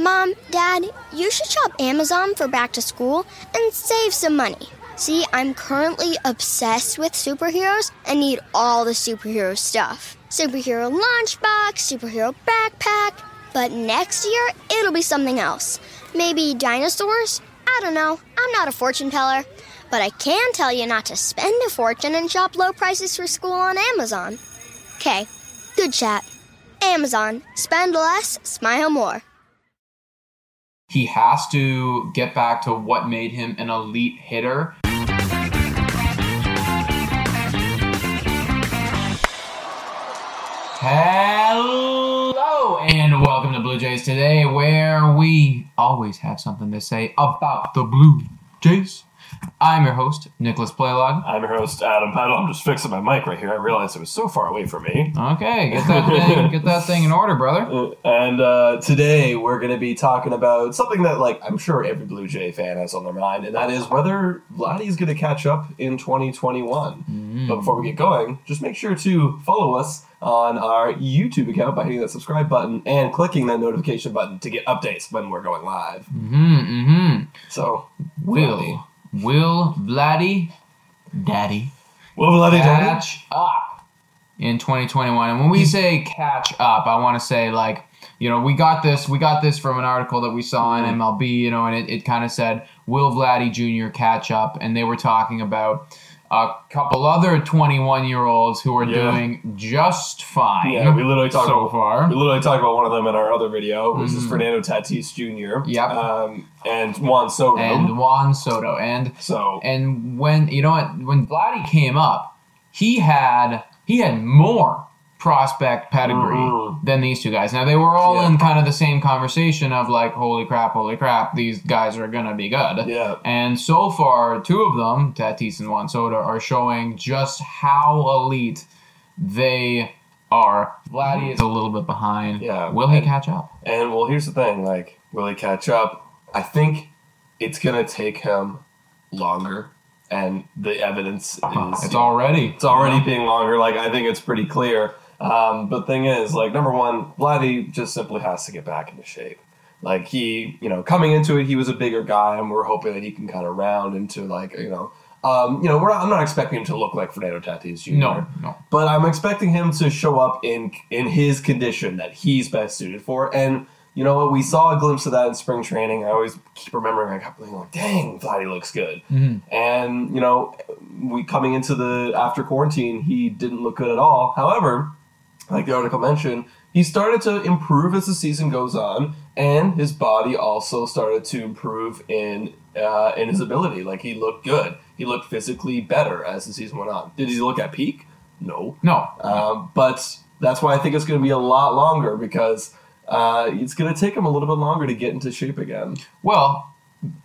Mom, Dad, you should shop Amazon for back to school and save some money. See, I'm currently obsessed with superheroes and need all the superhero stuff superhero lunchbox, superhero backpack. But next year, it'll be something else. Maybe dinosaurs? I don't know. I'm not a fortune teller. But I can tell you not to spend a fortune and shop low prices for school on Amazon. Okay, good chat. Amazon. Spend less, smile more. He has to get back to what made him an elite hitter. Hello and welcome to Blue Jays today, where we always have something to say about the Blue Jays. I'm your host, Nicholas Playlog. I'm your host, Adam Peddle. I'm just fixing my mic right here. I realized it was so far away from me. Okay, get that thing, get that thing in order, brother. And uh, today we're going to be talking about something that, like, I'm sure every Blue Jay fan has on their mind, and that is whether Vladdy's going to catch up in 2021. But before we get going, just make sure to follow us on our YouTube account by hitting that subscribe button and clicking that notification button to get updates when we're going live. Mm-hmm, mm-hmm. So, Will, will Vladdy, Daddy, Will Vladdy Daddy? catch up in 2021. And when we say catch up, I want to say like, you know, we got this, we got this from an article that we saw in MLB, mm-hmm. you know, and it, it kind of said, will Vladdy Jr. catch up? And they were talking about a couple other 21 year olds who are Yeah. doing just fine. Yeah, we literally talked so about far. We literally talked about one of them in our other video. This is Mhm. Fernando Tatis Jr. Yep. Um, and Juan Soto. And Juan Soto. And so and when you know what when Vladdy came up, he had he had more prospect pedigree Mhm. than these two guys. Now they were all Yeah. in kind of the same conversation of like, holy crap, holy crap, these guys are gonna be good. Yeah. And so far, two of them, Tatis and Juan Soto, are showing just how elite they are. Vladdy is a little bit behind. Yeah. Will he catch up? And well, here's the thing: like, will he catch up? I think it's gonna take him longer, and the evidence is It's already. it's already being longer. Like, I think it's pretty clear. Um, but thing is, like, number one, Vladdy just simply has to get back into shape. Like he, you know, coming into it, he was a bigger guy, and we're hoping that he can kind of round into like, you know, um, you know, we're not, I'm not expecting him to look like Fernando Tatis Jr. No, no. but I'm expecting him to show up in in his condition that he's best suited for. And you know what? We saw a glimpse of that in spring training. I always keep remembering. I kept thinking, like, "Dang, Vladdy looks good." And you know, we coming into the after quarantine, he didn't look good at all. However, like the article mentioned, he started to improve as the season goes on, and his body also started to improve in uh, in his ability. Like he looked good. He looked physically better as the season went on. Did he look at peak? No. No. Um, but that's why I think it's going to be a lot longer because uh, it's going to take him a little bit longer to get into shape again. Well,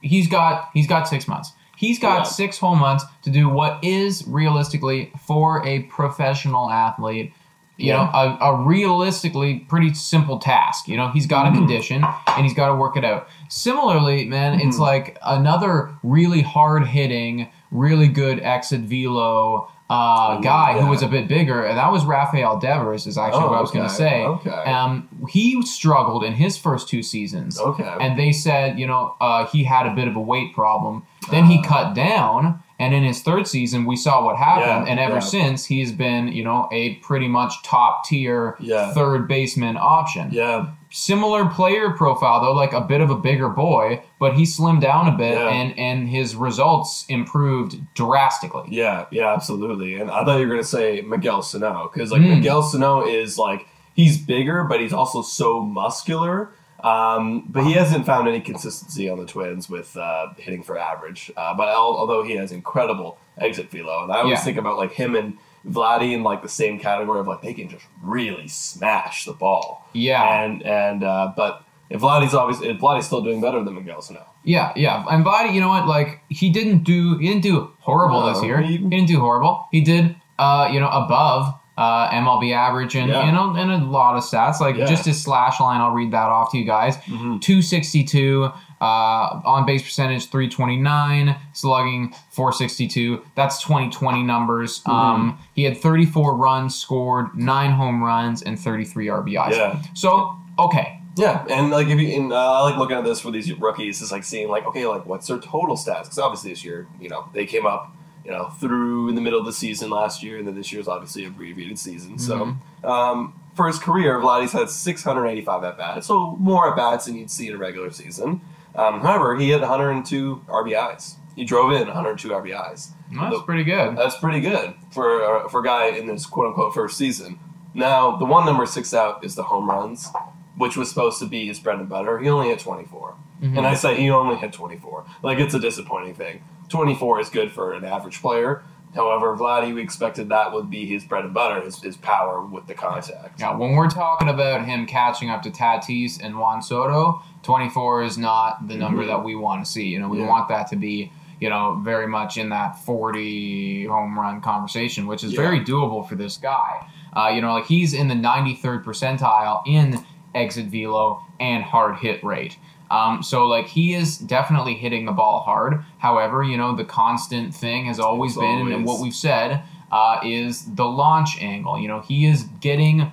he's got he's got six months. He's got Yeah. six whole months to do what is realistically for a professional athlete you know, a, a realistically pretty simple task. You know, he's got a condition and he's got to work it out. Similarly, man, it's like another really hard hitting, really good exit velo uh, guy yeah. who was a bit bigger, and that was Rafael Devers. Is actually Oh, what I was going to say. okay. Um, he struggled in his first two seasons. Okay. And they said, you know, uh, he had a bit of a weight problem. Then he cut down, and in his third season, we saw what happened. Yeah, and ever yeah. since, he's been, you know, a pretty much top tier Yeah. third baseman option. Yeah. Similar player profile though, like a bit of a bigger boy, but he slimmed down a bit, and and his results improved drastically. Yeah, yeah, absolutely. And I thought you were gonna say Miguel Sano because like Mm. Miguel Sano is like he's bigger, but he's also so muscular. Um, but he hasn't found any consistency on the Twins with uh, hitting for average. Uh, but al- although he has incredible exit velo, and I always Yeah. think about like him and Vladdy in like the same category of like they can just really smash the ball. Yeah. and and uh, but if Vladdy's obviously if Vladdy's still doing better than Miguel Sano. Yeah, yeah. And Vladdy, you know what? Like he didn't do he didn't do horrible No, this year. he- He, didn't do horrible. He did uh, you know, above uh, MLB average and Yeah. you know, and a lot of stats. Like Yeah. just his slash line, I'll read that off to you guys. Mm-hmm. Two sixty two, uh, on base percentage three twenty nine, slugging four sixty two. That's twenty twenty numbers. Mm-hmm. Um, he had thirty four runs scored, nine home runs, and thirty three RBIs. Yeah. So okay. Yeah, and like if you, and, uh, I like looking at this for these rookies, is like seeing like okay, like what's their total stats? Because obviously this year, you know, they came up, you know, through in the middle of the season last year, and then this year's obviously abbreviated season. So um, for his career, Vladdy's had 685 at bats, so more at bats than you'd see in a regular season. Um, however, he had 102 RBIs. He drove in 102 RBIs. That's The- pretty good. that's pretty good for uh, for a guy in this quote unquote first season. Now, the one number six out is the home runs, which was supposed to be his bread and butter. He only hit 24. Mm-hmm. And I say he only hit 24. Like, it's a disappointing thing. 24 is good for an average player. However, Vladdy, we expected that would be his bread and butter, his, his power with the contact. Now, when we're talking about him catching up to Tatis and Juan Soto, 24 is not the number that we want to see. You know, we Mm-hmm. Yeah. want that to be, you know, very much in that 40 home run conversation, which is Yeah. very doable for this guy. Uh, you know, like he's in the 93rd percentile in exit velo and hard hit rate. Um, so like he is definitely hitting the ball hard. However, you know the constant thing has always It's been, and what we've said uh, is the launch angle. You know, he is getting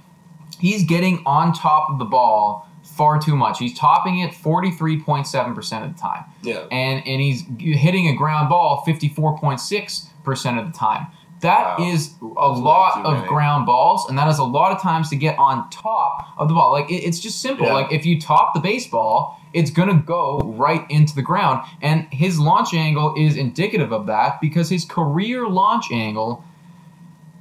he's getting on top of the ball far too much. He's topping it 43.7% of the time. Yeah. And and he's hitting a ground ball 54.6% of the time. That Wow. is a way lot of ground balls, and that is a lot of times to get on top of the ball. Like it, it's just simple. Yeah. Like if you top the baseball, it's gonna go right into the ground. And his launch angle is indicative of that because his career launch angle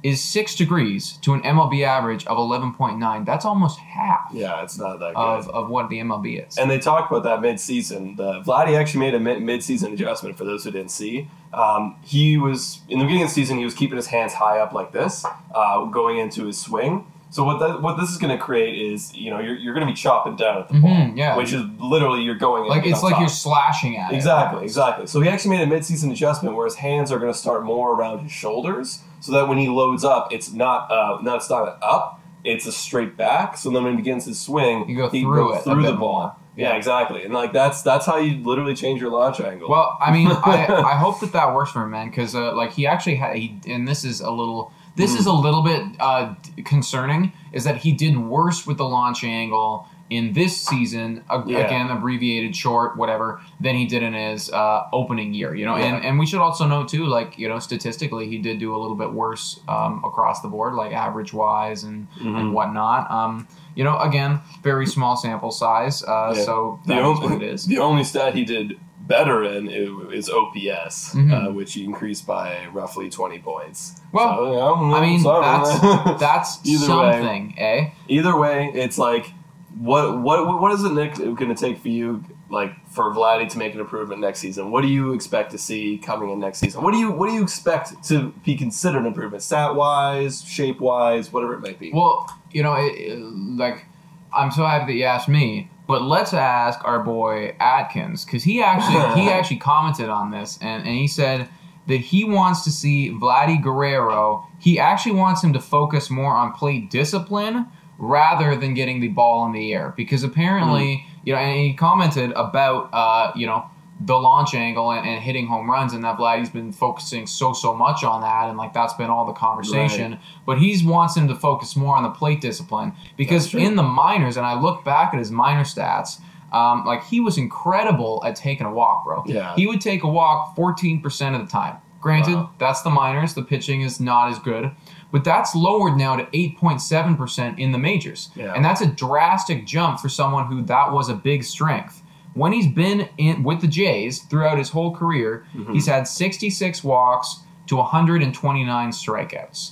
is six degrees to an MLB average of 11.9. That's almost half Yeah, it's not that good. of, of what the MLB is. And they talked about that mid-season. The Vladdy actually made a mid- mid-season adjustment for those who didn't see. Um, he was in the beginning of the season. He was keeping his hands high up like this, uh, going into his swing. So what that what this is going to create is you know you're, you're going to be chopping down at the ball, Mhm, yeah. which is literally you're going like it's like top. you're slashing at it. Exactly, exactly. So he actually made a mid-season adjustment where his hands are going to start more around his shoulders, so that when he loads up, it's not uh, not it's not up, it's a straight back. So then when he begins his swing, You go he through goes it through the ball. more. Yeah, exactly. And like that's that's how you literally change your launch angle. Well, I mean, I, I hope that that works for him, man, because uh, like he actually had, he, and this is a little, this is a little bit uh, concerning, is that he did worse with the launch angle in this season, Yeah. again abbreviated short, whatever, than he did in his uh, opening year. You know, Yeah. and and we should also note too, like you know, statistically, he did do a little bit worse um, across the board, like average wise and Mm-hmm. and whatnot. Um, you know, again, very small sample size, uh, Yeah. so the that is only what it is. the only stat he did better in is OPS, Mhm. uh, which increased by roughly twenty points. Well, So, you know, I mean, that's that's Either way. something, eh? either way, it's like what what what is it Nick going to take for you like for Vladdy to make an improvement next season? What do you expect to see coming in next season? What do you what do you expect to be considered an improvement, stat wise, shape wise, whatever it might be? Well, you know, it, it- like I'm so happy that you asked me, but let's ask our boy Atkins because he actually he actually commented on this and, and he said that he wants to see Vladdy Guerrero. He actually wants him to focus more on plate discipline rather than getting the ball in the air because apparently, you know, and he commented about, uh, you know, the launch angle and, and hitting home runs, and that Vladdy's been focusing so so much on that, and like that's been all the conversation. But he wants him to focus more on the plate discipline because in the minors, and I look back at his minor stats. Um, like he was incredible at taking a walk, bro. Yeah. He would take a walk 14% of the time. Granted, Wow. that's the minors. The pitching is not as good. But that's lowered now to 8.7% in the majors. Yeah. And that's a drastic jump for someone who that was a big strength. When he's been in with the Jays throughout his whole career, Mm-hmm. he's had 66 walks to 129 strikeouts.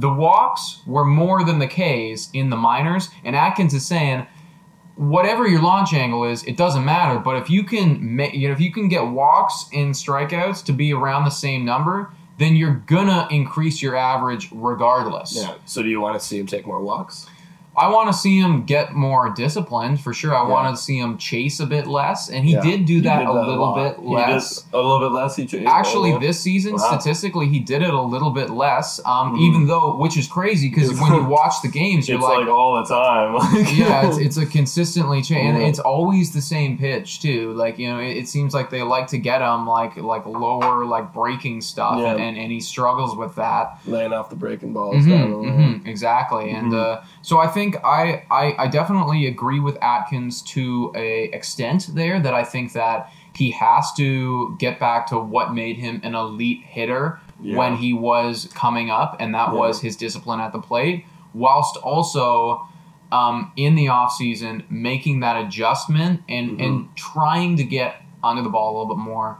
The walks were more than the Ks in the minors, and Atkins is saying whatever your launch angle is, it doesn't matter. But if you can, ma- you know, if you can get walks and strikeouts to be around the same number, then you're gonna increase your average regardless. Yeah. So do you want to see him take more walks? I want to see him get more disciplined for sure. I Yeah. want to see him chase a bit less, and he Yeah. did do that did a little lot. bit less. a little bit less. He changed Actually, this season, Wow. Mm-hmm. statistically, he did it a little bit less. Um, Even though, which is crazy because when you watch the games, you're it's like, all the time. yeah, it's, it's a consistently change, and it's always the same pitch too. Like you know, it, it seems like they like to get him like like lower like breaking stuff, Yeah. and, and he struggles with that. laying off the breaking balls. Mhm, line. mhm, exactly, and uh, so I think I, I I definitely agree with Atkins to a extent there. That I think that he has to get back to what made him an elite hitter Yeah. when he was coming up, and that Yeah. was his discipline at the plate, whilst also um, in the offseason making that adjustment and Mm-hmm. and trying to get under the ball a little bit more.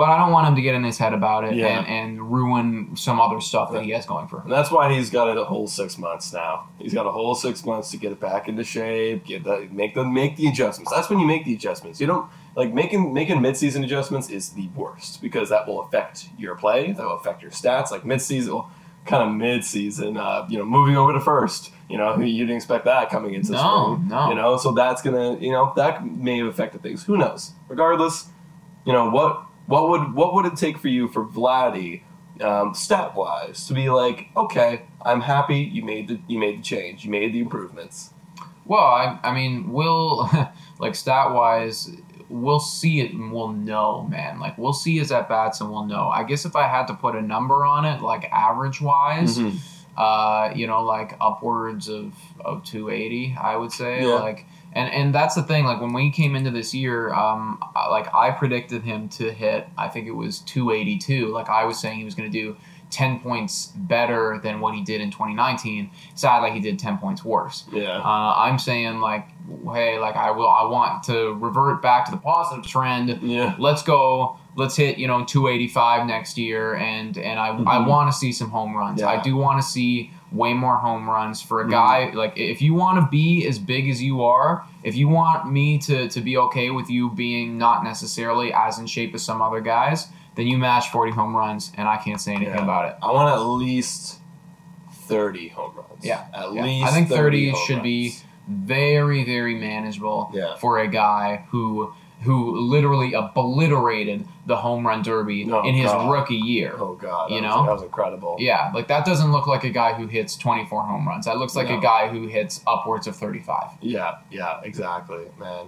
But I don't want him to get in his head about it Yeah. and, and ruin some other stuff that he has going for him. And that's why he's got a whole six months now. He's got a whole six months to get it back into shape, get the make the make the adjustments. That's when you make the adjustments. You don't like making making midseason adjustments is the worst because that will affect your play. That will affect your stats. Like midseason, well, kind of midseason, uh, you know, moving over to first. You know, you didn't expect that coming into No, spring. no. You know, so that's gonna, you know, that may have affected things. Who knows? Regardless, you know what what would what would it take for you for Vladdy um, stat wise to be like okay I'm happy you made the you made the change you made the improvements Well, I, I mean, we'll like stat wise, we'll see it and we'll know, man. Like we'll see his at bats and we'll know. I guess if I had to put a number on it, like average wise, Mm-hmm. uh, you know, like upwards of of 280, I would say. Yeah. Like, and and that's the thing. Like when we came into this year, um, like I predicted him to hit. I think it was 282. Like I was saying he was going to do. 10 points better than what he did in 2019. Sadly, he did 10 points worse. yeah Uh, I'm saying like, hey, like I will, I want to revert back to the positive trend. Yeah. Let's go. Let's hit you know 285 next year, and and I I want to see some home runs. Mm-hmm. Yeah. Mm-hmm. I do want to see way more home runs for a mm-hmm. guy like if you want to be as big as you are. If you want me to to be okay with you being not necessarily as in shape as some other guys, then you match 40 home runs, and I can't say anything Yeah. about it. I want at least 30 home runs Yeah, at yeah. least I think 30 home should be very, very manageable Yeah. for a guy who who literally obliterated the home run derby Oh, in his God. rookie year. oh god that you was- know? that was incredible Yeah, like that doesn't look like a guy who hits 24 home runs. That looks like No. a guy who hits upwards of 35. Yeah, yeah, exactly, man.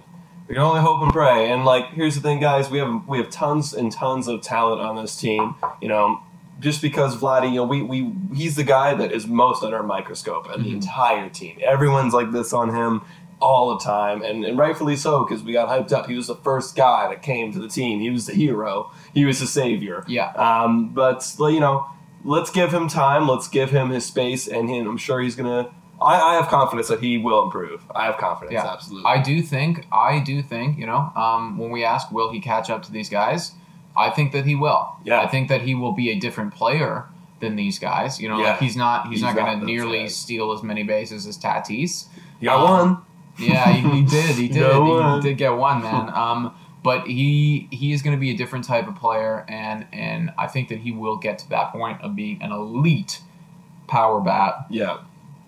We can only hope and pray. And like, here's the thing, guys: we have we have tons and tons of talent on this team. You know, just because Vladdy, you know, we we he's the guy that is most under a microscope, and the mm-hmm. entire team. Everyone's like this on him all the time, and, and rightfully so because we got hyped up. He was the first guy that came to the team. He was the hero. He was the savior. Yeah. Um, but you know, let's give him time. Let's give him his space, and he, I'm sure he's gonna. I, I have confidence that he will improve. I have confidence, Yeah, absolutely. I do think, I do think, you know, um, when we ask, will he catch up to these guys? I think that he will. Yeah. I think that he will be a different player than these guys. You know, Yeah. like he's not, he's, He's not going to nearly guys. steal as many bases as Tatis. Got Um, one. Yeah, he, he did. He did. No he, did get one, man. Um, but he he is going to be a different type of player, and and I think that he will get to that point of being an elite power bat. Yeah,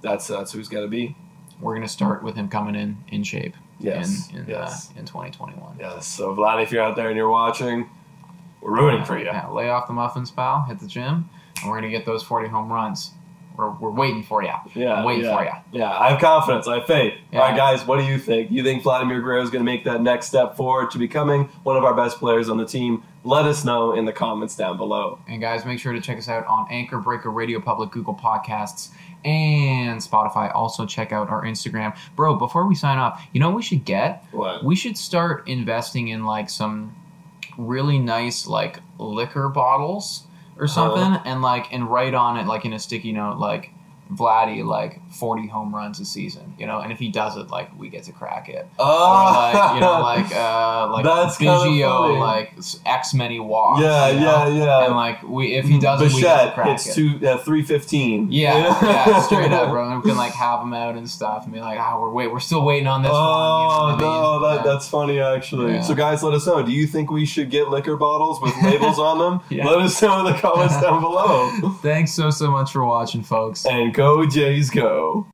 that's that's who he's got to be. We're going to start with him coming in in shape. Yes, In in, yes. uh, in 2021. Yes. So Vlad, if you're out there and you're watching, We're rooting for you. Yeah, lay off the muffins, pal. Hit the gym, and we're gonna get those 40 home runs. We're, we're waiting for you. Yeah, I'm waiting yeah. for you. Yeah, I have confidence. I have faith. Yeah. All right, guys, what do you think? You think Vladimir Guerrero is going to make that next step forward to becoming one of our best players on the team? Let us know in the comments down below. And guys, make sure to check us out on Anchor, Breaker, Radio Public, Google Podcasts, and Spotify. Also, check out our Instagram. Bro, before we sign off, you know what we should get? What? We should start investing in like some really nice like liquor bottles or something uh-huh. and like and write on it like in a sticky note like Vladdy like 40 home runs a season, you know, and if he does it, like we get to crack it. Oh, Or like you know, like uh, like That's. Biggio, like X many walks. Yeah, you know? yeah, yeah. And like we, if he does it, we get to crack hits it. two, uh, 315. Yeah, yeah, straight up, bro. And we can like have him out and stuff, and be like, "Ah, we're wait, we're still waiting on this Oh, one." You know no, that, that's funny actually. Yeah. So, guys, let us know. Do you think we should get liquor bottles with labels on them? Yeah. Let us know in the comments down below. Thanks so so much for watching, folks. And go, Jays, go.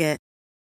It.